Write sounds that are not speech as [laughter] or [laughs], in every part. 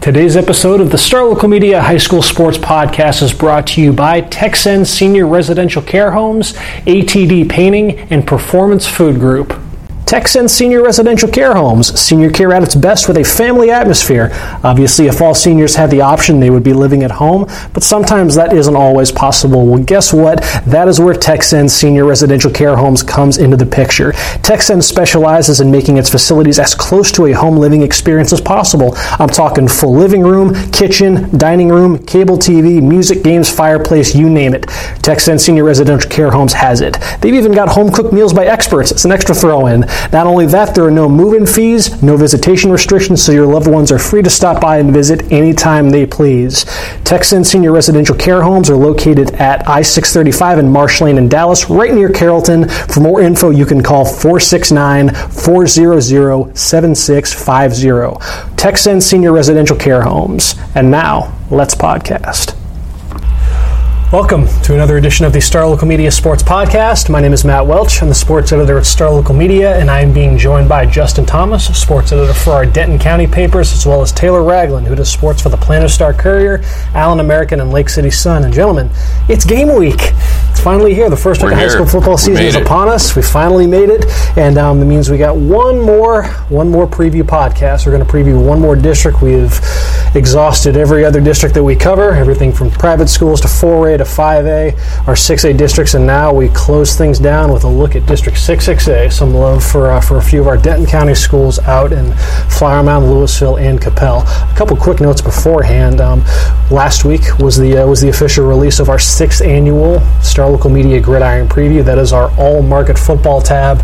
Today's episode of the Star Local Media High School Sports Podcast is brought to you by Texan Senior Residential Care Homes, ATD Painting, and Performance Food Group. Texan Senior Residential Care Homes. Senior care at its best with a family atmosphere. Obviously, if all seniors had the option, they would be living at home, but sometimes that isn't always possible. Well, guess what? That is where Texan Senior Residential Care Homes comes into the picture. Texan specializes in making its facilities as close to a home living experience as possible. I'm talking full living room, kitchen, dining room, cable TV, music, games, fireplace, you name it. Texan Senior Residential Care Homes has it. They've even got home cooked meals by experts. It's an extra throw in. Not only that, there are no move in fees, no visitation restrictions, so your loved ones are free to stop by and visit anytime they please. Texan Senior Residential Care Homes are located at I 635 in Marsh Lane in Dallas, right near Carrollton. For more info, you can call 469 400 7650. Texan Senior Residential Care Homes. And now, let's podcast. Welcome to another edition of the Star Local Media Sports Podcast. My name is Matt Welch. I'm the sports editor at Star Local Media, and I am being joined by Justin Thomas, sports editor for our Denton County papers, as well as Taylor Ragland, who does sports for the Plano Star Courier, Allen American, and Lake City Sun. And gentlemen, it's game week. It's finally here. The first week of high school football season is upon us. We finally made it, and um, that means we got one more, one more preview podcast. We're going to preview one more district. We've exhausted every other district that we cover, everything from private schools to 4A to 5A, our 6A districts, and now we close things down with a look at District 66A. Some love for uh, for a few of our Denton County schools out in Flower Mound, Lewisville, and Coppell. A couple quick notes beforehand. Um, last week was the uh, was the official release of our sixth annual Star Local Media Gridiron Preview. That is our all market football tab,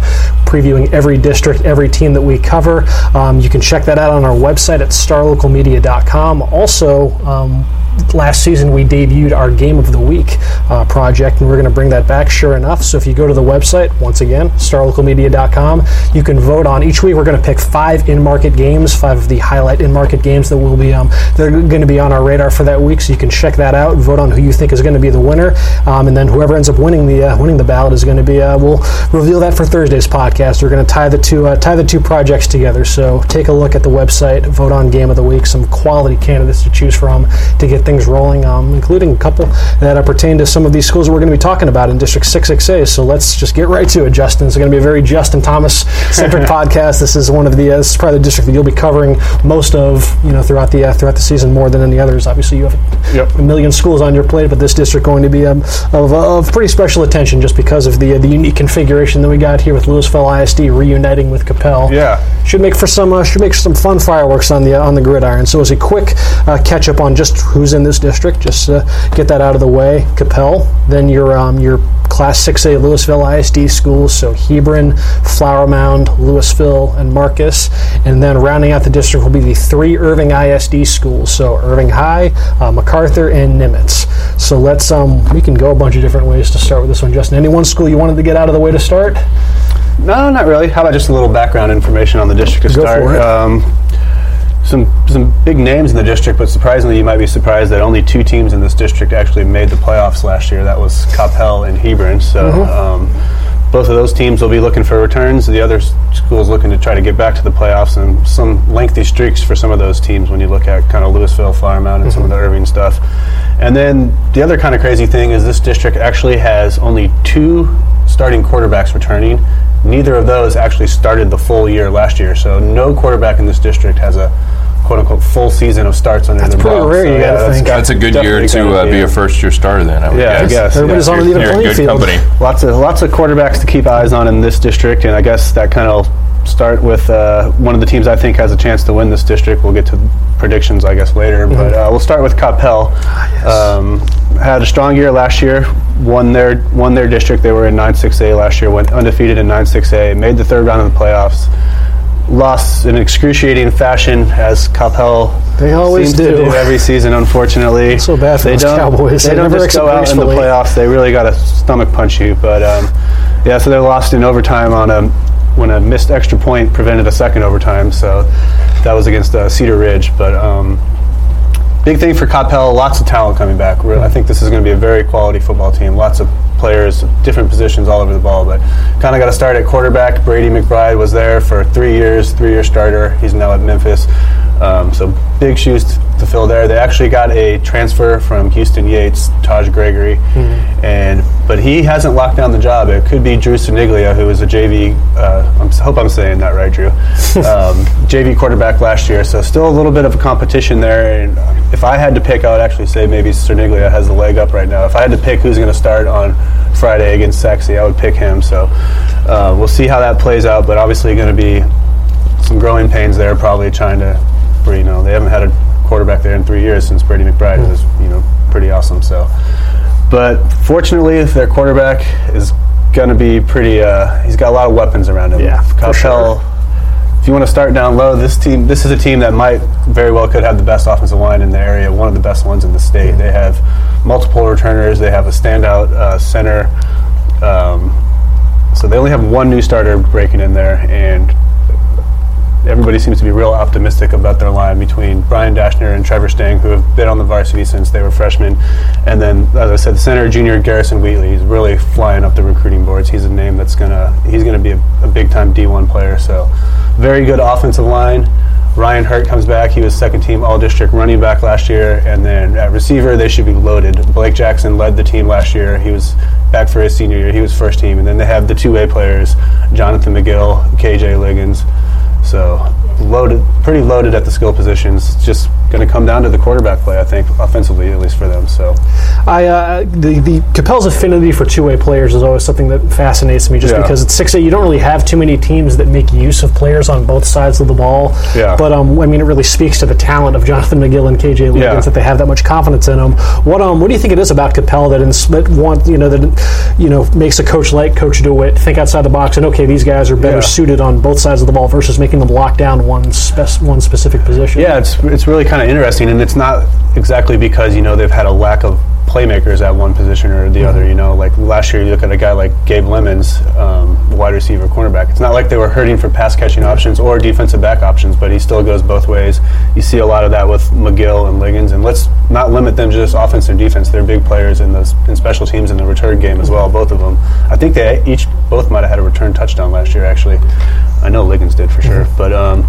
previewing every district, every team that we cover. Um, you can check that out on our website at starlocalmedia.com. Also. Um, last season we debuted our game of the week uh, project and we're going to bring that back sure enough. So if you go to the website once again starlocalmedia.com you can vote on each week we're going to pick five in-market games five of the highlight in-market games that will be um, they're going to be on our radar for that week. So you can check that out vote on who you think is going to be the winner um, and then whoever ends up winning the uh, winning the ballot is going to be uh, we'll reveal that for thursday's podcast. We're going to tie the two uh, tie the two projects together. So take a look at the website vote on game of the week some quality candidates to choose from to get things rolling, um, including a couple that uh, pertain to some of these schools we're going to be talking about in District 66A. So let's just get right to it, Justin. It's going to be a very Justin Thomas centric [laughs] podcast. This is one of the uh, this is probably the district that you'll be covering most of you know throughout the uh, throughout the season more than any others. Obviously, you have yep. a million schools on your plate, but this district going to be um, of, of pretty special attention just because of the uh, the unique configuration that we got here with Lewisville ISD reuniting with Coppell. Yeah, should make for some uh, should make some fun fireworks on the on the gridiron. So as a quick uh, catch up on just who's in this district, just uh, get that out of the way. Coppell, then your um, your Class 6A Lewisville ISD schools, so Hebron, Flower Mound, Lewisville, and Marcus, and then rounding out the district will be the three Irving ISD schools, so Irving High, uh, MacArthur, and Nimitz. So let's um, we can go a bunch of different ways to start with this one, Justin. Any one school you wanted to get out of the way to start? No, not really. How about just a little background information on the district to Go start? For it. Um, some some big names in the district, but surprisingly, you might be surprised that only two teams in this district actually made the playoffs last year. That was Coppell and Hebron. So. Mm-hmm. Um, both of those teams will be looking for returns. The other schools looking to try to get back to the playoffs, and some lengthy streaks for some of those teams when you look at kind of Lewisville, Flower Mound, and mm-hmm. some of the Irving stuff. And then the other kind of crazy thing is this district actually has only two starting quarterbacks returning. Neither of those actually started the full year last year, so no quarterback in this district has a quote unquote full season of starts under that's their belt. Rare, so, you yeah, think. That's a good year to uh, be a first year starter then, I would yeah, guess. Guess. Everybody's yeah. on the even playing field. company. Lots of lots of quarterbacks to keep eyes on in this district, and I guess that kind of start with uh, one of the teams I think has a chance to win this district. We'll get to predictions, I guess, later, mm-hmm. but uh, we'll start with Coppell. Ah, yes. um, had a strong year last year. Won their won their district. They were in 9-6A last year. Went undefeated in 9-6A. Made the third round of the playoffs. Lost in excruciating fashion as Coppell They always do. do. every season. Unfortunately, it's so bad for they those Cowboys. They, they don't just go out in the playoffs. They really got to stomach punch you. But um, yeah, so they lost in overtime on a when a missed extra point prevented a second overtime. So that was against uh, Cedar Ridge. But um, big thing for Coppell, lots of talent coming back. I think this is going to be a very quality football team. Lots of players, different positions all over the ball. But kind of got to start at quarterback. Brady McBride was there for three years, three-year starter. He's now at Memphis. Um, so big shoes to fill there. They actually got a transfer from Houston Yates, Taj Gregory, mm-hmm. and but he hasn't locked down the job. It could be Drew Siniglia, who was a JV. Uh, I hope I'm saying that right, Drew. [laughs] um, JV quarterback last year, so still a little bit of a competition there. And if I had to pick, I would actually say maybe Siniglia has the leg up right now. If I had to pick who's going to start on Friday against Sachse, I would pick him. So uh, we'll see how that plays out. But obviously, going to be some growing pains there, probably trying to you know they haven't had a quarterback there in three years since Brady McBride mm. is you know pretty awesome. So, but fortunately, their quarterback is going to be pretty. Uh, he's got a lot of weapons around him. Yeah, Coppell, sure. If you want to start down low, this team, this is a team that might very well could have the best offensive line in the area, one of the best ones in the state. They have multiple returners. They have a standout uh, center. Um, so they only have one new starter breaking in there, and everybody seems to be real optimistic about their line between Brian Dashner and Trevor Stang, who have been on the varsity since they were freshmen. And then, as I said, the center junior Garrison Wheatley. He's really flying up the recruiting boards. He's a name that's gonna he's gonna be a, a big time D1 player. So, very good offensive line. Ryan Hurt comes back. He was second team All District running back last year, and then at receiver they should be loaded. Blake Jackson led the team last year. He was back for his senior year. He was first team, and then they have the two A players, Jonathan McGill, KJ Liggins. So loaded, pretty loaded at the skill positions. Just going to come down to the quarterback play, I think, offensively at least for them. So, I uh, the the Coppell's affinity for two way players is always something that fascinates me, just yeah. because it's six A. You don't really have too many teams that make use of players on both sides of the ball. Yeah. But um, I mean, it really speaks to the talent of Jonathan McGill and KJ Liggins yeah. that they have that much confidence in them. What um, what do you think it is about Coppell that in, that want you know that you know makes a coach like Coach DeWitt think outside the box and okay, these guys are better yeah. suited on both sides of the ball versus making them lock down one spe- one specific position. Yeah, it's it's really kind of interesting, and it's not exactly because you know they've had a lack of playmakers at one position or the mm-hmm. other. You know, like last year, you look at a guy like Gabe Lemons, um, wide receiver, cornerback. It's not like they were hurting for pass catching options or defensive back options, but he still goes both ways. You see a lot of that with McGill and Liggins, and let's not limit them just offense and defense. They're big players in the in special teams in the return game as well. Both of them. I think they each both might have had a return touchdown last year. Actually, I know Liggins did for sure, mm-hmm. but. Um,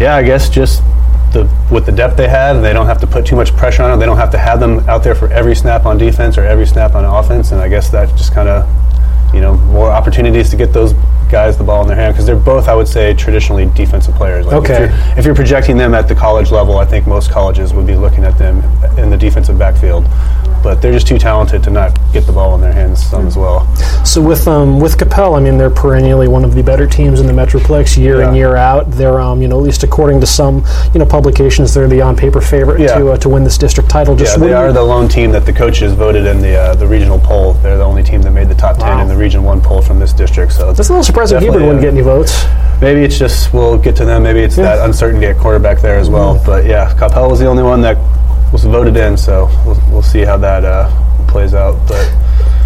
yeah, I guess just the, with the depth they have, they don't have to put too much pressure on them. They don't have to have them out there for every snap on defense or every snap on offense. And I guess that just kind of, you know, more opportunities to get those guys the ball in their hand because they're both, I would say, traditionally defensive players. Like okay. If you're, if you're projecting them at the college level, I think most colleges would be looking at them in the defensive backfield but they're just too talented to not get the ball in their hands some as well. So with um, with Coppell, I mean they're perennially one of the better teams in the Metroplex year yeah. in year out. They're um, you know at least according to some you know publications, they're the on paper favorite yeah. to uh, to win this district title. Just yeah, they are the lone team that the coaches voted in the uh, the regional poll. They're the team that made the top wow. ten in the Region One poll from this district. So that's a little surprising. Hebron wouldn't get any votes. Maybe it's just we'll get to them. Maybe it's yeah. that uncertainty at quarterback there as well. Mm. But yeah, Coppell was the only one that was voted in, so we'll, we'll see how that uh, plays out. But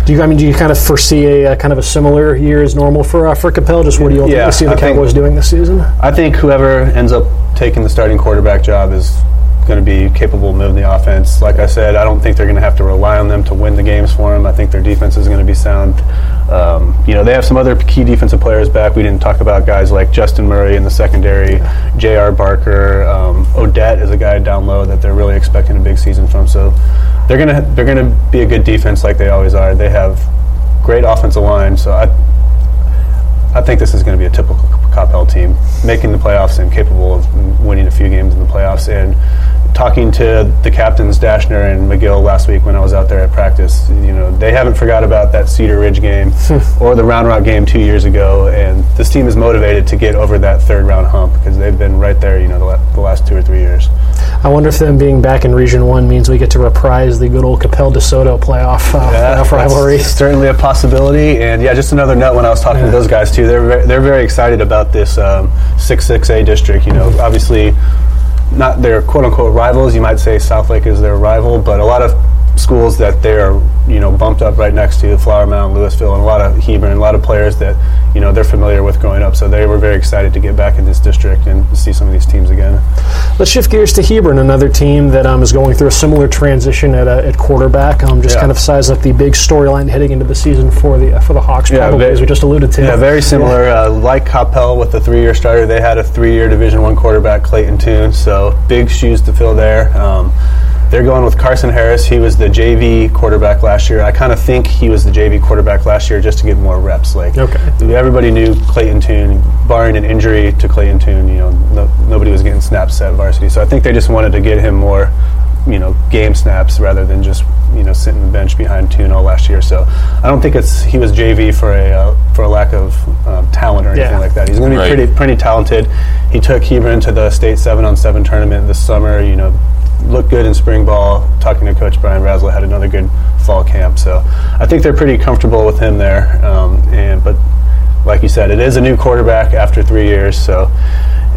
do you? I mean, do you kind of foresee a, a kind of a similar year as normal for uh, for Coppell? Just what do you think? yeah, see the I Cowboys think, doing this season? I think whoever ends up taking the starting quarterback job is going to be capable of moving the offense. Like I said, I don't think they're going to have to rely on them to win the games for them. I think their defense is going to be sound. Um, you know, they have some other key defensive players back. We didn't talk about guys like Justin Murray in the secondary, J.R. Barker, um, Odette is a guy down low that they're really expecting a big season from. So they're gonna they're gonna be a good defense like they always are. They have great offensive line. So I I think this is going to be a typical Coppell team, making the playoffs and capable of winning a few games in the playoffs and talking to the captains Dashner and McGill last week when I was out there at practice, you know, they haven't forgot about that Cedar Ridge game [laughs] or the Round Rock game two years ago, and this team is motivated to get over that third round hump because they've been right there, you know, the, la- the, last two or three years. I wonder if them being back in Region One means we get to reprise the good old Coppell DeSoto playoff, uh, yeah, playoff rivalry. Certainly a possibility, and yeah, just another note when I was talking yeah. to those guys too, they're very, they're very excited about this um, six six A district. You know, obviously not their quote unquote rivals. You might say Southlake is their rival, but a lot of schools that they're you know bumped up right next to Flower Mound, Lewisville, and a lot of Hebron, a lot of players that you know they're familiar with growing up. So they were very excited to get back in this district and see some of these teams again. Let's shift gears to Hebron, another team that um, is going through a similar transition at, uh, at quarterback. Um, just yeah. kind of size up the big storyline heading into the season for the uh, for the Hawks, yeah, probably, as we just alluded to. Yeah, very similar. Yeah. Uh, like Coppell with the three-year starter, they had a three-year Division One quarterback, Clayton Tune. So big shoes to fill there. Um, they're going with Carson Harris. He was the JV quarterback last year. I kind of think he was the JV quarterback last year just to get more reps. Like okay. everybody knew Clayton Tune, barring an injury to Clayton Tune, you know, no, nobody was getting snaps at varsity. So I think they just wanted to get him more, you know, game snaps rather than just you know sitting the bench behind Tune all last year. So I don't think it's he was JV for a uh, for a lack of um, talent or anything yeah. like that. He's going to be right. pretty pretty talented. He took Hebron to the state seven on seven tournament this summer. You know looked good in spring ball. Talking to Coach Brian Brazel, had another good fall camp. So I think they're pretty comfortable with him there. Um, and but like you said, it is a new quarterback after three years. So,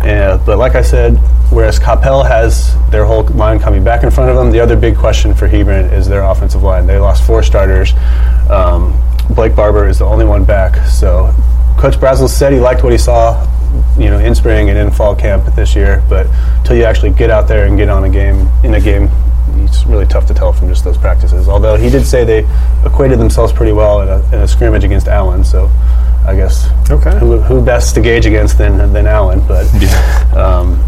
but like I said, whereas Coppell has their whole line coming back in front of them, the other big question for Hebron is their offensive line. They lost four starters. Um, Blake Barber is the only one back. So Coach Brazel said he liked what he saw you know in spring and in fall camp this year. But until you actually get out there and get on a game in a game, it's really tough to tell from just those practices. Although he did say they equated themselves pretty well in a, in a scrimmage against Allen, so I guess okay. who, who, best to gauge against than than Allen? But. [laughs] Yeah. Um,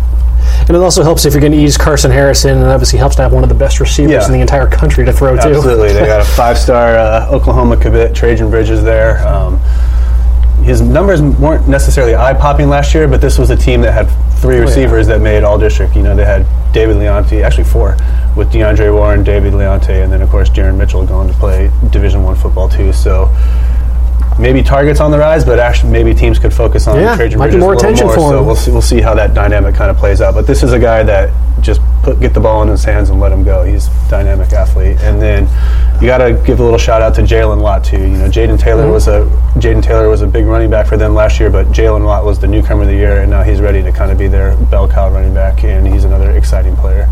and it also helps if you're going to ease Carson Harrison, and obviously helps to have one of the best receivers yeah. in the entire country to throw Absolutely. to. Absolutely, they got a five-star uh, Oklahoma commit, Trajan Bridges there. Um, his numbers weren't necessarily eye popping last year, but this was a team that had three oh, receivers yeah. that made all district. You know, they had David Leonte, actually four, with DeAndre Warren, David Leonte, and then of course Jaron Mitchell going to play Division One football too. So maybe targets on the rise, but actually maybe teams could focus on yeah, Trajan might Bridges more attention more. For so him. we'll see, we'll see how that dynamic kind of plays out. But this is a guy that just put get the ball in his hands and let him go. He's a dynamic athlete, and then you got to give a little shout out to Jalen Lott too. You know, Jaden Taylor mm-hmm. was a Jaden Taylor was a big running back for them last year, but Jalen Lott was the newcomer of the year, and now he's ready to kind of be their bell cow running back, and he's another exciting player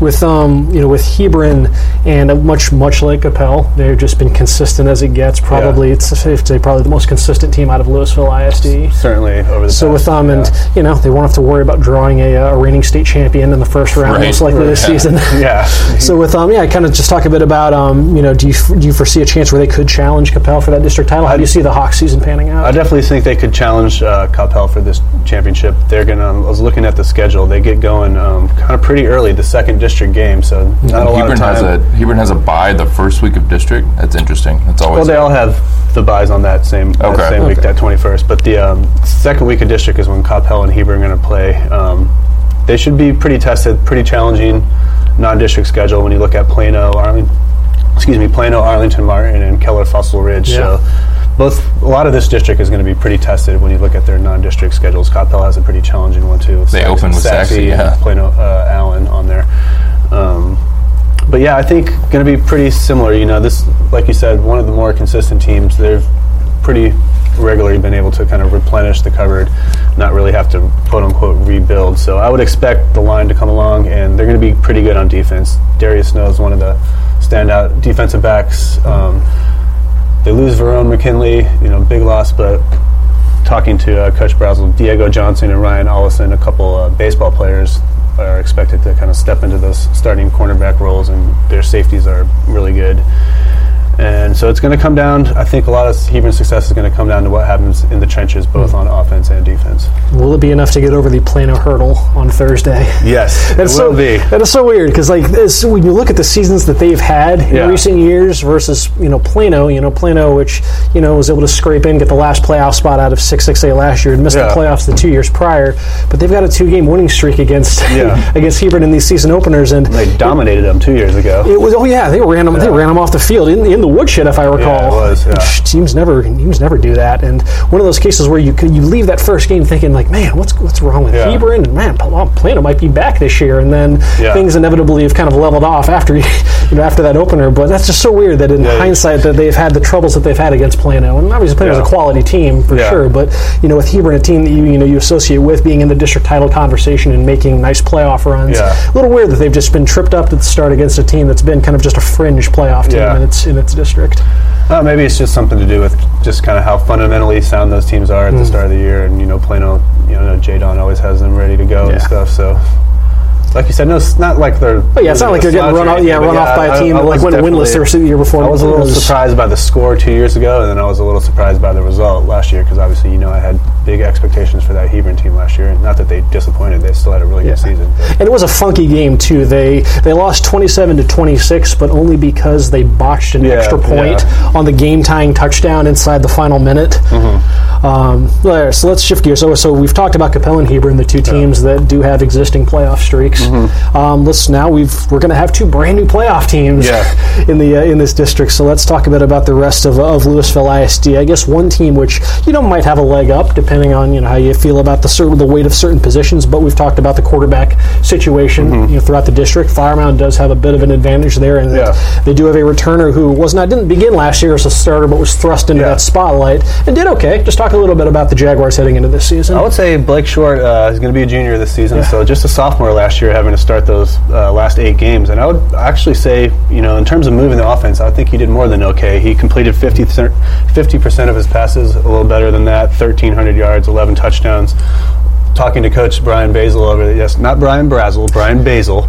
with um, you know with Hebron and much much like Coppell, they've just been consistent as it gets. Probably yeah. it's safe to say probably the most consistent team out of Lewisville ISD. Certainly over the so with them, um, yeah. and you know they won't have to worry about drawing a, uh, a reigning state champion in the first round right. most likely right. this season. [laughs] [laughs] yeah. so with um yeah, kind of just talk a bit about um you know do you do you foresee a chance where they could challenge Coppell for that district title? How do you see the Hawks season panning out? I definitely think they could challenge uh, Coppell for this championship. They're gonna. I was looking at the schedule. They get going um, kind of pretty early. The second district game, so not a lot of time. Has a, Hebron has a bye the first week of district. That's interesting. That's always. Well, they all have the buys on that same okay. that same okay. week, that 21st. But the um, second week of district is when Coppell and Hebron are going to play. Um, they should be pretty tested, pretty challenging non-district schedule when you look at Plano, Arlington, excuse me, Plano, Arlington, Martin, and Keller Fossil Ridge. Yeah. So both a lot of this district is going to be pretty tested when you look at their non-district schedules. Coppell has a pretty challenging one too. They open with Sachse, yeah. Plano, uh, Allen on there. Um, but yeah, I think going to be pretty similar. You know, this, like you said, one of the more consistent teams. They've pretty regularly been able to kind of replenish the cupboard, not really have to quote unquote rebuild. So I would expect the line to come along, and they're going to be pretty good on defense. Darius Snow is one of the standout defensive backs. Um, they lose Verone McKinley, you know, big loss, but talking to uh, Coach Brazel, Diego Johnson and Ryan Allison, a couple uh, baseball players, are expected to kind of step into those starting cornerback roles, and their safeties are really good. And so it's going to come down. I think a lot of Hebron's success is going to come down to what happens in the trenches, both hmm. on offense and defense. Will it be enough to get over the Plano hurdle on Thursday? Yes, [laughs] it so, will be. That is so weird because, like, this, when you look at the seasons that they've had in yeah. recent years versus you know Plano, you know Plano, which you know was able to scrape in, get the last playoff spot out of six six A last year, and missed yeah. the playoffs the two years prior. But they've got a two game winning streak against yeah. [laughs] against Hebron in these season openers, and they dominated them two years ago. It was oh yeah, they ran them. They ran them off the field in, in the the woodshed, if I recall. it was, yeah. Teams never teams never do that, and one of those cases where you you leave that first game thinking like, man, what's what's wrong with Yeah. Hebron? And man, Plano might be back this year, and then Yeah. things inevitably have kind of leveled off after [laughs] you know after that opener. But that's just so weird that in Yeah. hindsight that they've had the troubles that they've had against Plano, and obviously Plano's Yeah. a quality team for Yeah. sure. But you know, with Hebron, a team that you you know you associate with being in the district title conversation and making nice playoff runs, Yeah. a little weird that they've just been tripped up at the start against a team that's been kind of just a fringe playoff team Yeah. in its in its district. Uh, maybe it's just something to do with just kind of how fundamentally sound those teams are at Mm. the start of the year, and you know, Plano, you know, J Don always has them ready to go and stuff. So, like you said, no, it's not like they're. But yeah, it's not like they're getting run off, yeah, run but off by a I- team I that like was went winless definitely- the year before. I was a It little surprised by the score two years ago, and then I was a little surprised by the result last year because obviously, you know, I had big expectations for that Hebron team last year. And not that they disappointed; they still had a really Yeah. good season. but- And it was a funky game too. They they lost twenty seven to twenty six, but only because they botched an Yeah, extra point yeah. on the game tying touchdown inside the final minute. Mm-hmm. Um, so let's shift gears. So, so we've talked about Coppell and Hebron, the two teams that do have existing playoff streaks. Mm-hmm. Um, let's now we've we're going to have two brand new playoff teams Yeah. [laughs] in the uh, in this district. So let's talk a bit about the rest of, of Lewisville ISD. I guess one team which you know might have a leg up depending on you know how you feel about the certain the weight of certain positions. But we've talked about the quarterback situation you know throughout the district. Flower Mound does have a bit of an advantage there, and Yeah. they do have a returner who was not didn't begin last year as a starter, but was thrust into Yeah. that spotlight and did okay. Just talk a little bit about the Jaguars heading into this season. I would say Blake Short uh, is going to be a junior this season, so just a sophomore last year, having to start those uh, last eight games. And I would actually say, you know, in terms of moving the offense, I think he did more than okay. He completed 50 percent of his passes, a little better than that, 1,300 yards, 11 touchdowns. Talking to Coach Brian Basil over there, yes, not Brian Brazel, Brian Basil. Um,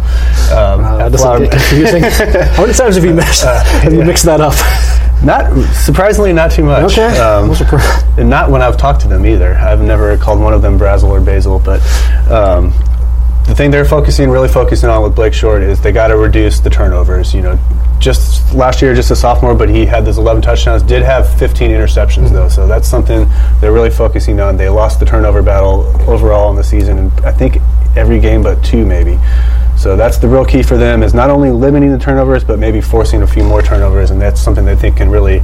Uh, at does it Flower- get confusing? How many times have you mixed, have you mixed that up? Not surprisingly, not too much. Okay. Um, What's the pro- and not when I've talked to them either. I've never called one of them Brazel or Basil, but um, the thing they're focusing, really focusing on with Blake Short is they got to reduce the turnovers. You know, just last year, just a sophomore, but he had those 11 touchdowns. Did have 15 interceptions though, so that's something they're really focusing on. They lost the turnover battle overall in the season, and I think every game but two maybe. So that's the real key for them is not only limiting the turnovers, but maybe forcing a few more turnovers, and that's something they think can really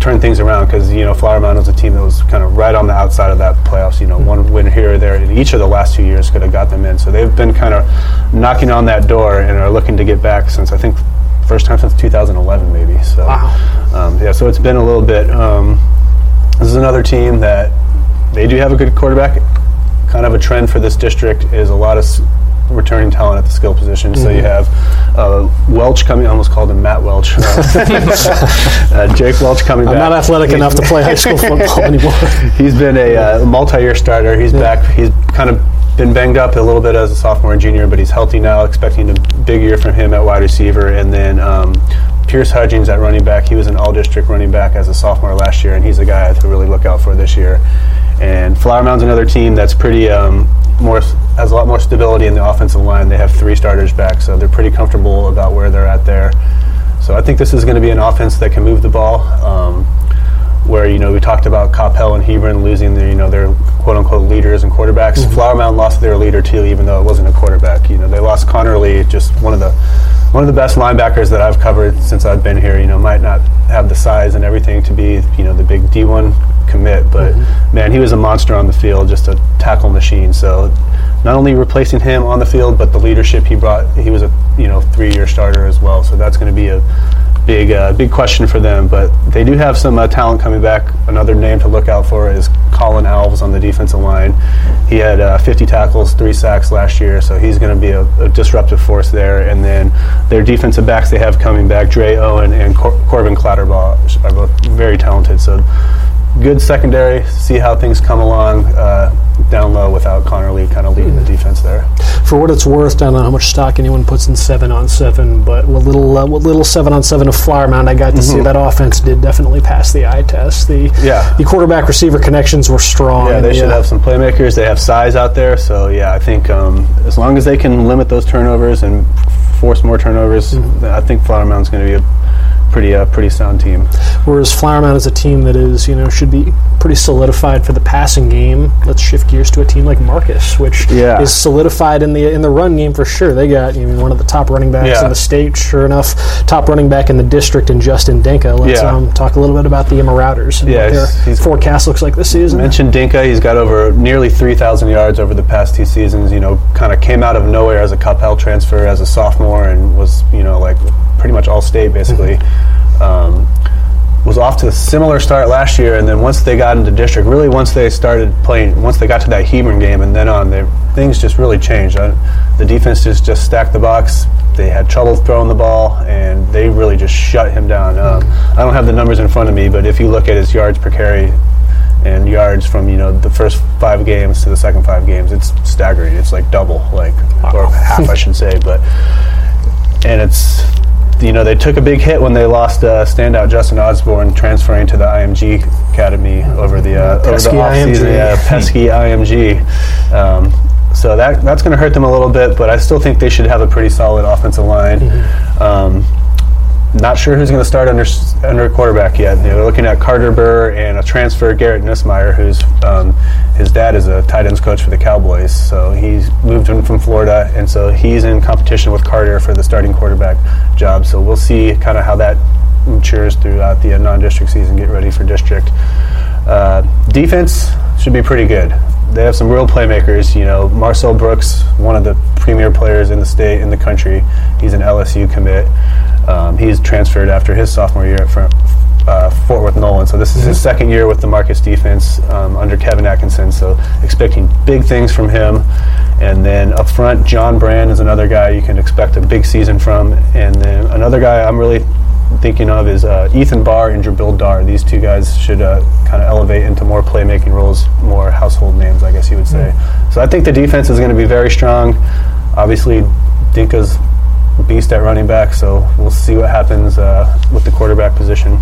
turn things around. Because you know, Flower Mound was a team that was kind of right on the outside of that playoffs. You know, one win here or there in each of the last two years could have got them in. So they've been kind of knocking on that door and are looking to get back since I think first time since 2011 maybe. So Wow. um, yeah, so it's been a little bit. Um, this is another team that they do have a good quarterback. Kind of a trend for this district is a lot of returning talent at the skill position. So Mm-hmm. you have uh, Welch coming. I almost called him Matt Welch. uh, [laughs] Jake Welch coming back. I'm back. not athletic enough to play high school football [laughs] anymore. He's been a uh, multi-year starter. He's back. He's kind of been banged up a little bit as a sophomore and junior, but he's healthy now. Expecting a big year from him at wide receiver, and then um, Pierce Hudgens at running back. He was an all-district running back as a sophomore last year, and he's a guy I have to really look out for this year. And Flower Mound's another team that's pretty um, more has a lot more stability in the offensive line. They have three starters back, so they're pretty comfortable about where they're at there. So I think this is going to be an offense that can move the ball. Um, where you know we talked about Coppell and Hebron losing their you know their quote unquote leaders and quarterbacks. Flower Mound lost their leader too, even though it wasn't a quarterback. You know they lost Connor Lee, just one of the one of the best linebackers that I've covered since I've been here. You know might not have the size and everything to be you know the big D1 commit, but man, he was a monster on the field, just a tackle machine. So not only replacing him on the field, but the leadership he brought. He was a you know three-year starter as well. So that's going to be a big uh, big question for them. But they do have some uh, talent coming back. Another name to look out for is Colin Alves on the defensive line. He had uh, 50 tackles, three sacks last year, so he's going to be a, a disruptive force there. And then their defensive backs they have coming back, Dre Owen and Cor- Corbin Clatterbaugh, are both very talented. So good secondary. See how things come along uh, down low without Connor Lee kind of leading the defense there. For what it's worth, I don't know how much stock anyone puts in seven on seven, but what little uh, what little seven on seven of Flower Mound I got to see, that offense did definitely pass the eye test. The Mm-hmm. Yeah. the quarterback receiver connections were strong. Yeah, they the, should uh, have some playmakers. They have size out there, so yeah, I think um, as long as they can limit those turnovers and force more turnovers, I think Flower Mound's going to be a pretty uh, pretty sound team. Whereas Flower Mound is a team that is, you know, should be pretty solidified for the passing game. Let's shift gears to a team like Marcus, which Yeah. is solidified in the in the run game for sure. They got you know, one of the top running backs Yeah. in the state, sure enough, top running back in the district in Justin Dinka. Let's Yeah. um, talk a little bit about the Marauders and Yeah, what their he's- he's- forecast looks like this season. mentioned Dinka. He's got over nearly 3,000 yards over the past two seasons. You know, kind of came out of nowhere as a Coppell transfer as a sophomore and was, you know, like pretty much all state basically. Um, was off to a similar start last year, and then once they got into district, really once they started playing, once they got to that Hebron game, and then on, they, things just really changed. Uh, the defense just just stacked the box. They had trouble throwing the ball, and they really just shut him down. Um, I don't have the numbers in front of me, but if you look at his yards per carry and yards from you know the first five games to the second five games, it's staggering. It's like double, like or half, I should say, but and it's you know they took a big hit when they lost uh, standout Justin Osborne transferring to the IMG academy over the uh, over the Pesky offseason. IMG. Yeah, pesky [laughs] IMG. Um, so that that's going to hurt them a little bit, but I still think they should have a pretty solid offensive line. Um, not sure who's going to start under under quarterback yet. They're looking at Carter Burr and a transfer Garrett Nussmeier, who's um, his dad is a tight ends coach for the Cowboys. So he's moved in from Florida, and so he's in competition with Carter for the starting quarterback job. So we'll see kind of how that matures throughout the uh, non-district season. Get ready for district. Uh, defense should be pretty good. They have some real playmakers. You know, Marcel Brooks, one of the premier players in the state, in the country. He's an LSU commit. Um, he's transferred after his sophomore year at uh, Fort Worth Nolan. So this is his second year with the Marcus defense um, under Kevin Atkinson. So expecting big things from him. And then up front, John Brand is another guy you can expect a big season from. And then another guy I'm really thinking of is uh, Ethan Barr and Jabil Dar. These two guys should uh, kind of elevate into more playmaking roles, more household names, I guess you would say. So I think the defense is going to be very strong. Obviously, Dinka's beast at running back, so we'll see what happens uh, with the quarterback position.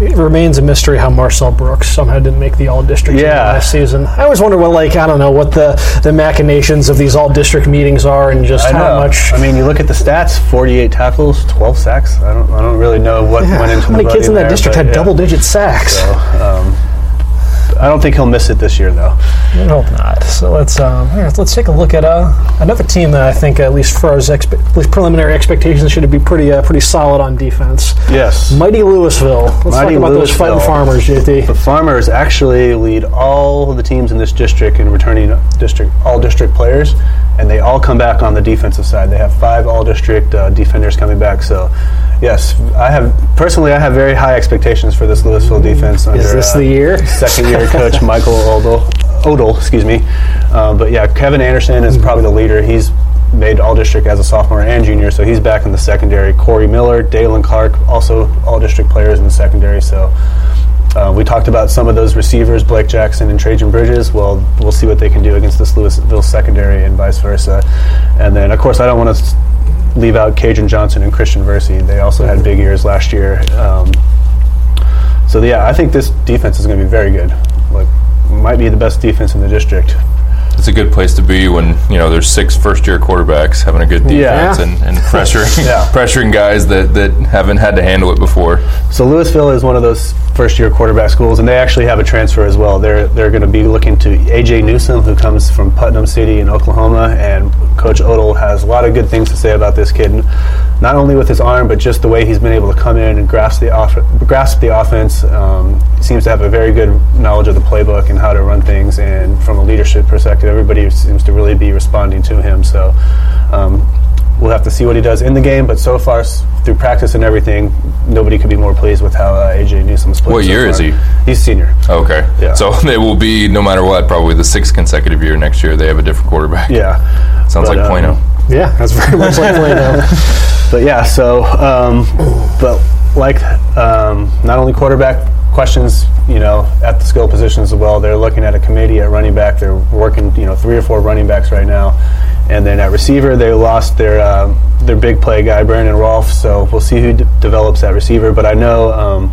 It remains a mystery how Marcel Brooks somehow didn't make the All District Yeah. last season. I always wonder what, like, I don't know, what the, the machinations of these All District meetings are and just I how know. much. I mean, you look at the stats: 48 tackles, 12 sacks. I don't, I don't really know what Yeah, went into how many the kids in that there, district had yeah. double digit sacks? So, um, I don't think he'll miss it this year, though. I hope not. So let's um, right, let's take a look at uh, another team that I think, at least for our expe- at least preliminary expectations, should be pretty uh, pretty solid on defense. Yes. Mighty Lewisville. Let's Mighty talk about those fighting Lewisville. farmers, The Farmers actually lead all the teams in this district in returning district all district players, and they all come back on the defensive side. They have five all district uh, defenders coming back. So, yes, I have personally I have very high expectations for this Lewisville defense. Under, Is this uh, the year? second year coach [laughs] Michael Odle. Odle, excuse me. Um, but yeah, Kevin Anderson is probably the leader. He's made all district as a sophomore and junior, so he's back in the secondary. Corey Miller, Dalen Clark, also all district players in the secondary. So uh, we talked about some of those receivers, Blake Jackson and Trajan Bridges. Well, we'll see what they can do against this Lewisville secondary and vice versa. And then, of course, I don't want to leave out Cajun Johnson and Christian Versey. They also had big years last year. Um, so yeah, I think this defense is going to be very good. Like, might be the best defense in the district. It's a good place to be when you know there's six first-year quarterbacks having a good defense Yeah. and, and [laughs] pressuring Yeah. pressuring guys that, that haven't had to handle it before. So Lewisville is one of those first-year quarterback schools, and they actually have a transfer as well. They're they're going to be looking to AJ Newsom, who comes from Putnam City in Oklahoma, and Coach Odle has a lot of good things to say about this kid. Not only with his arm, but just the way he's been able to come in and grasp the off- grasp the offense. Um, seems to have a very good knowledge of the playbook and how to run things. And from a leadership perspective, everybody seems to really be responding to him. So. Um, We'll have to see what he does in the game, but so far s- through practice and everything, nobody could be more pleased with how uh, AJ Newsom's played. What so year is he? He's senior. Okay, Yeah. so [laughs] they will be no matter what, probably the sixth consecutive year next year. They have a different quarterback. Yeah, sounds But, like um, Plano. Yeah, that's very much like Plano. [laughs] but yeah. So, um, but like um, not only quarterback questions, you know, at the skill positions as well. They're looking at a committee at running back. They're working, you know, three or four running backs right now, and then at receiver they lost their um, their big play guy Brandon Rolfe. So we'll see who d- develops that receiver. But I know. Um,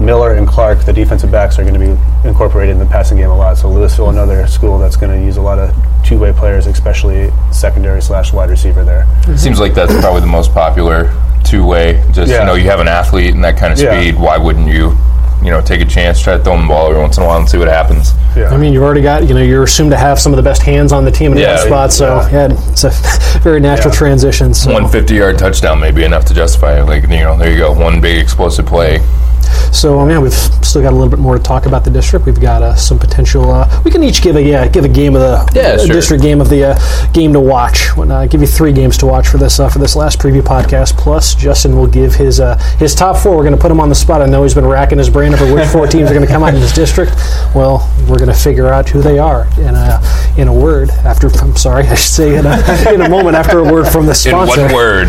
Miller and Clark, the defensive backs, are going to be incorporated in the passing game a lot. So Lewisville, another school that's going to use a lot of two-way players, especially secondary slash wide receiver there. Seems like that's probably the most popular two way. Just Yeah. you know, you have an athlete and that kind of Yeah. speed. Why wouldn't you, you know, take a chance, try to throw him the ball every once in a while and see what happens? Yeah. I mean, you've already got, you know, you're assumed to have some of the best hands on the team in Yeah, one spot, so yeah. it's a [laughs] very natural Yeah. transition. So. One 50 yard touchdown may be enough to justify it. Like you know, there you go, one big explosive play. So, um, yeah, we've still got a little bit more to talk about the district. We've got uh, some potential. Uh, we can each give a yeah, give a game of the Yeah, sure. district game of the uh, game to watch. When, uh, give you three games to watch for this uh, for this last preview podcast. Plus, Justin will give his uh, his top four. We're going to put him on the spot. I know he's been racking his brain over which four [laughs] teams are going to come out in this district. Well, we're going to figure out who they are in a in a word. After I'm sorry, I should say in a, in a moment after a word from the sponsor. In one word,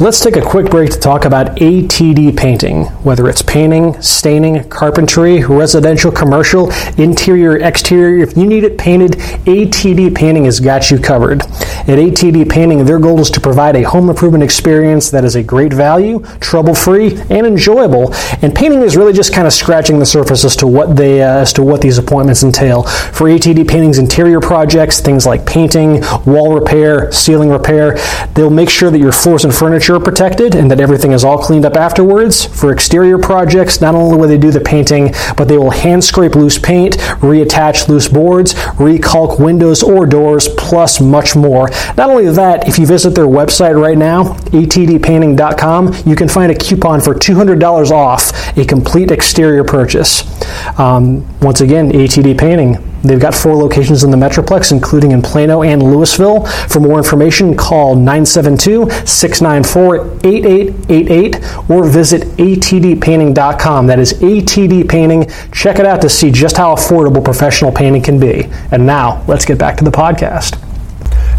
Let's take a quick break to talk about ATD painting. Whether it's painting, staining, carpentry, residential, commercial, interior, exterior, if you need it painted, ATD Painting has got you covered. At ATD Painting, their goal is to provide a home improvement experience that is a great value, trouble free, and enjoyable. And painting is really just kind of scratching the surface as to what they uh, as to what these appointments entail. For ATD Painting's interior projects, things like painting, wall repair, ceiling repair, they'll make sure that your floors and furniture are protected and that everything is all cleaned up afterwards. For exterior projects, not only will they do the painting, but they will hand scrape loose paint, reattach loose boards, recalc windows or doors, plus much more. Not only that, if you visit their website right now, atdpainting.com, you can find a coupon for $200 off a complete exterior purchase. Um, once again, ATD Painting. They've got four locations in the Metroplex, including in Plano and Lewisville. For more information, call 972 694 8888 or visit atdpainting.com. That is ATD Painting. Check it out to see just how affordable professional painting can be. And now, let's get back to the podcast.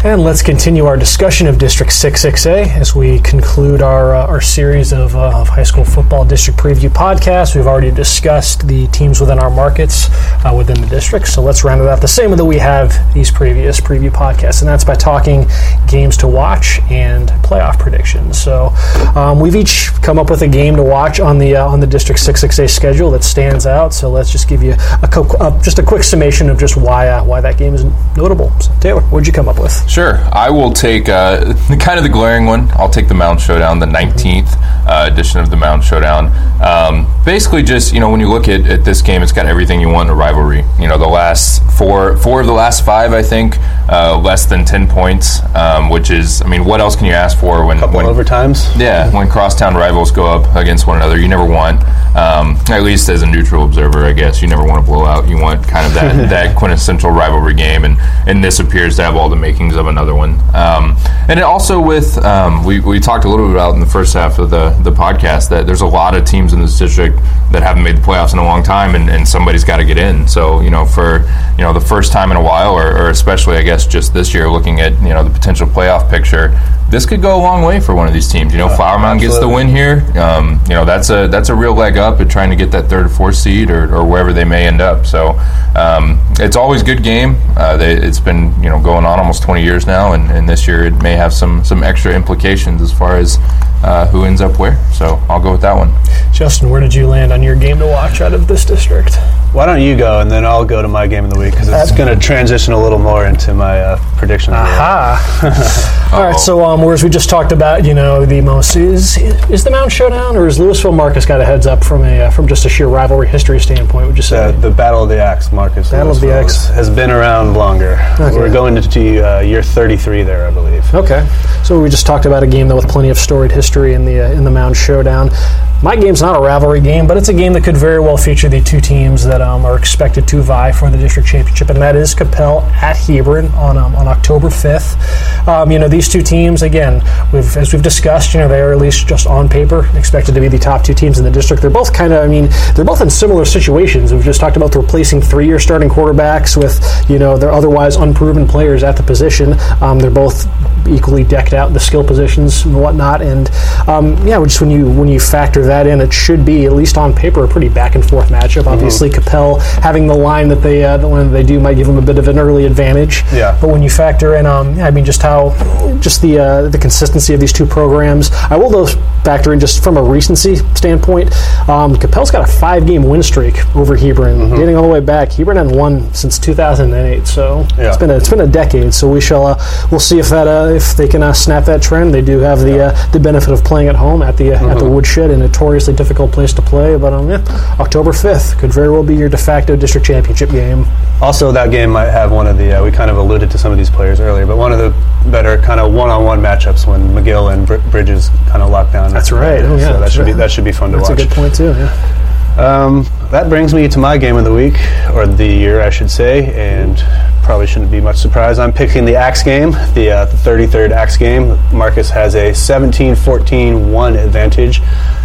And let's continue our discussion of District 66A as we conclude our, uh, our series of, uh, of high school football district preview podcasts. We've already discussed the teams within our markets uh, within the district, so let's round it out the same way that we have these previous preview podcasts, and that's by talking games to watch and playoff predictions. So um, we've each come up with a game to watch on the uh, on the District 66A schedule that stands out. So let's just give you a co- uh, just a quick summation of just why uh, why that game is notable. So Taylor, what'd you come up with? Sure, I will take uh, [laughs] kind of the glaring one. I'll take the Mound Showdown, the 19th uh, edition of the Mound Showdown. Um, basically, just you know, when you look at, at this game, it's got everything you want in a rivalry. You know, the last four four of the last five, I think, uh, less than 10 points, um, which is, I mean, what else can you ask for when Couple when overtimes. yeah, when crosstown rivals go up against one another, you never want. Um, at least as a neutral observer, I guess you never want to blow out. You want kind of that, [laughs] that quintessential rivalry game, and and this appears to have all the makings of another one. Um, and it also with um, we we talked a little bit about in the first half of the the podcast that there's a lot of teams in this district that haven't made the playoffs in a long time, and, and somebody's got to get in. So you know for you know the first time in a while, or, or especially I guess just this year, looking at you know the potential playoff picture, this could go a long way for one of these teams. You know, Flower Mound gets the win here. Um, you know, that's a that's a real leg up at trying to get that third or fourth seed or, or wherever they may end up. So um, it's always a good game. Uh, they, it's been you know going on almost 20 years now, and, and this year it may have some some extra implications as far as uh, who ends up where. So I'll go with that one. Justin, where did you land on your game to watch out of this district? Why don't you go and then I'll go to my game of the week because it's going to transition a little more into my uh, prediction. of the year. Ah. [laughs] All right. So, um, whereas we just talked about, you know, the most is is the Mound Showdown, or is Lewisville Marcus got a heads up from a uh, from just a sheer rivalry history standpoint? Would you say? Uh, the Battle of the Axe, Marcus. Battle of the Lewisville, Axe. has been around longer. Okay. We're going into uh, year 33 there, I believe. Okay, so we just talked about a game though with plenty of storied history in the uh, in the Mound Showdown. My game's not a rivalry game, but it's a game that could very well feature the two teams that um, are expected to vie for the district championship, and that is Coppell at Hebron on um, on October fifth. Um, you know, these two teams again, we've as we've discussed, you know, they are at least just on paper expected to be the top two teams in the district. They're both kind of, I mean, they're both in similar situations. We've just talked about replacing three-year starting quarterbacks with you know their otherwise unproven players at the position. Um, they're both equally decked out in the skill positions and whatnot. And um, yeah, just when you when you factor that in, it should be at least on paper a pretty back and forth matchup. Obviously, Coppell having the line that they uh, the line that they do might give them a bit of an early advantage. Yeah. But when you factor in, um, I mean, just how just the uh, the consistency of these two programs, I will though factor in just from a recency standpoint, um, Coppell's got a five-game win streak over Hebron, Mm-hmm. getting all the way back. Hebron hadn't won since 2008, so Yeah. it's been a, it's been a decade. So we shall uh, we'll see if that uh, if they can uh, snap that trend. They do have the uh, the benefit of playing at home at the uh, at the Mm-hmm. Woodshed, a notoriously difficult place to play. But um, yeah, October 5th could very well be your de facto district championship game. Also, that game might have one of the, uh, we kind of alluded to some of these players earlier, but one of the better kind of one on one matchups when McGill and Br- Bridges kind of lock down. That's right. Oh, yeah, So that should, be, that should be fun to That's watch. That's a good point too. Yeah. Um, that brings me to my game of the week, or the year, I should say, and probably shouldn't be much surprise. I'm picking the Axe game, the, uh, the 33rd Axe game. Marcus has a 17 14 1 advantage,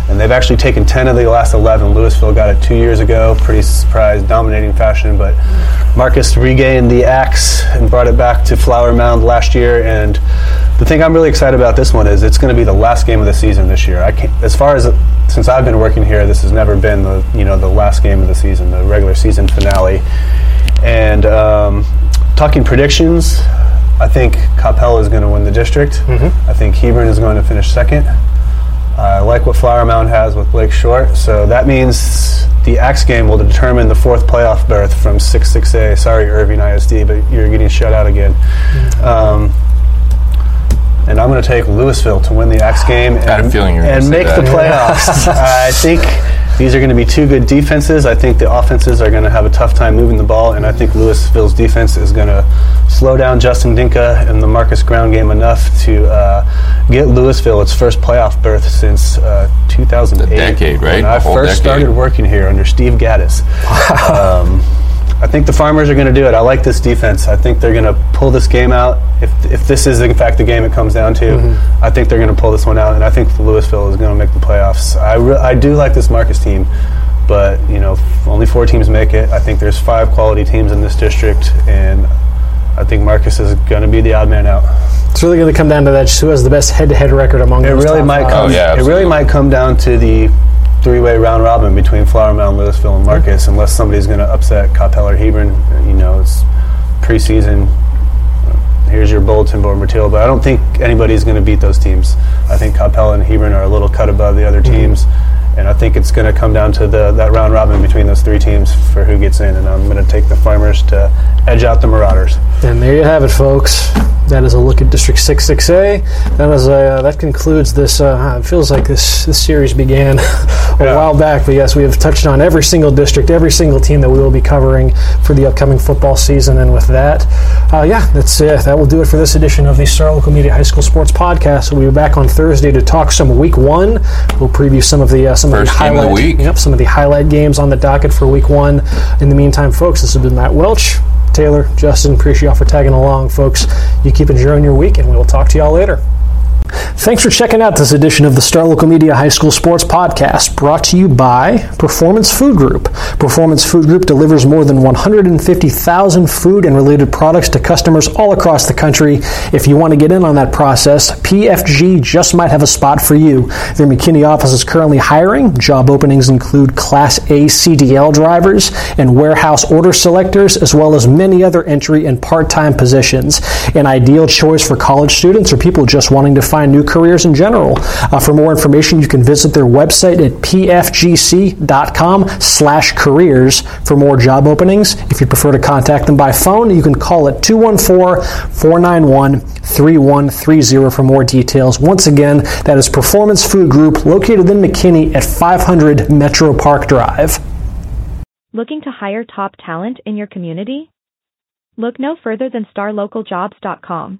and they've actually taken 10 of the last 11. Lewisville got it two years ago, pretty surprised, dominating fashion, but Marcus regained the Axe and brought it back to Flower Mound last year, and the thing I'm really excited about this one is it's going to be the last game of the season this year. I can't, as far as since I've been working here, this has never been the you know the last game of the season, the regular season finale. And um, talking predictions, I think Coppell is going to win the district. I think Hebron is going to finish second. I like what Flower Mound has with Blake Short, so that means the X game will determine the fourth playoff berth from 6-6A. Sorry, Irving ISD, but you're getting shut out again. Um, and I'm going to take Lewisville to win the X game Had a and, feeling you were and say make the [laughs] playoffs. [laughs] I think these are going to be two good defenses. I think the offenses are going to have a tough time moving the ball, and I think Lewisville's defense is going to slow down Justin Dinka and the Marcus Ground game enough to uh, get Lewisville its first playoff berth since uh, 2008. A decade, right? When I first decade. started working here under Steve Gaddis. [laughs] Um, I think the Farmers are going to do it. I like this defense. I think they're going to pull this game out. If, if this is in fact the game it comes down to, Mm-hmm. I think they're going to pull this one out, and I think Lewisville is going to make the playoffs. I, re- I do like this Marcus team, but you know f- only four teams make it. I think there's five quality teams in this district, and I think Marcus is going to be the odd man out. It's really going to come down to that. Just who has the best head-to-head record among It those really top might five. come. Oh, yeah, it really might come down to the three-way round robin between Flower Mound, Lewisville, and Marcus, unless somebody's going to upset Coppell or Hebron. You know, it's preseason. Here's your bulletin board material, but I don't think anybody's going to beat those teams. I think Coppell and Hebron are a little cut above the other mm-hmm. teams, and I think it's going to come down to the that round robin between those three teams for who gets in. And I'm going to take the Farmers to edge out the Marauders. And there you have it, folks. That is a look at District 66A. That is a, uh, that concludes this. Uh, it feels like this this series began [laughs] a Yeah. while back, but yes, we have touched on every single district, every single team that we will be covering for the upcoming football season. And with that, uh, yeah, that's it. That will do it for this edition of the Star Local Media High School Sports Podcast. We'll be back on Thursday to talk some Week One. We'll preview some of the uh, some First of the game of the highlight week. Yep, some of the highlight games on the docket for Week One. In the meantime, folks, this has been Matt Welch. Taylor, Justin, appreciate y'all for tagging along, folks. You keep enjoying your week, and we will talk to y'all later. Thanks for checking out this edition of the Star Local Media High School Sports Podcast, brought to you by Performance Food Group. Performance Food Group delivers more than 150,000 food and related products to customers all across the country. If you want to get in on that process, PFG just might have a spot for you. Their McKinney office is currently hiring. Job openings include Class A CDL drivers and warehouse order selectors, as well as many other entry and part time positions. An ideal choice for college students or people just wanting to find new careers in general. Uh, for more information, you can visit their website at pfgc.com slash careers for more job openings. If you prefer to contact them by phone, you can call at 214-491-3130 for more details. Once again, that is Performance Food Group located in McKinney at 500 Metro Park Drive. Looking to hire top talent in your community? Look no further than starlocaljobs.com.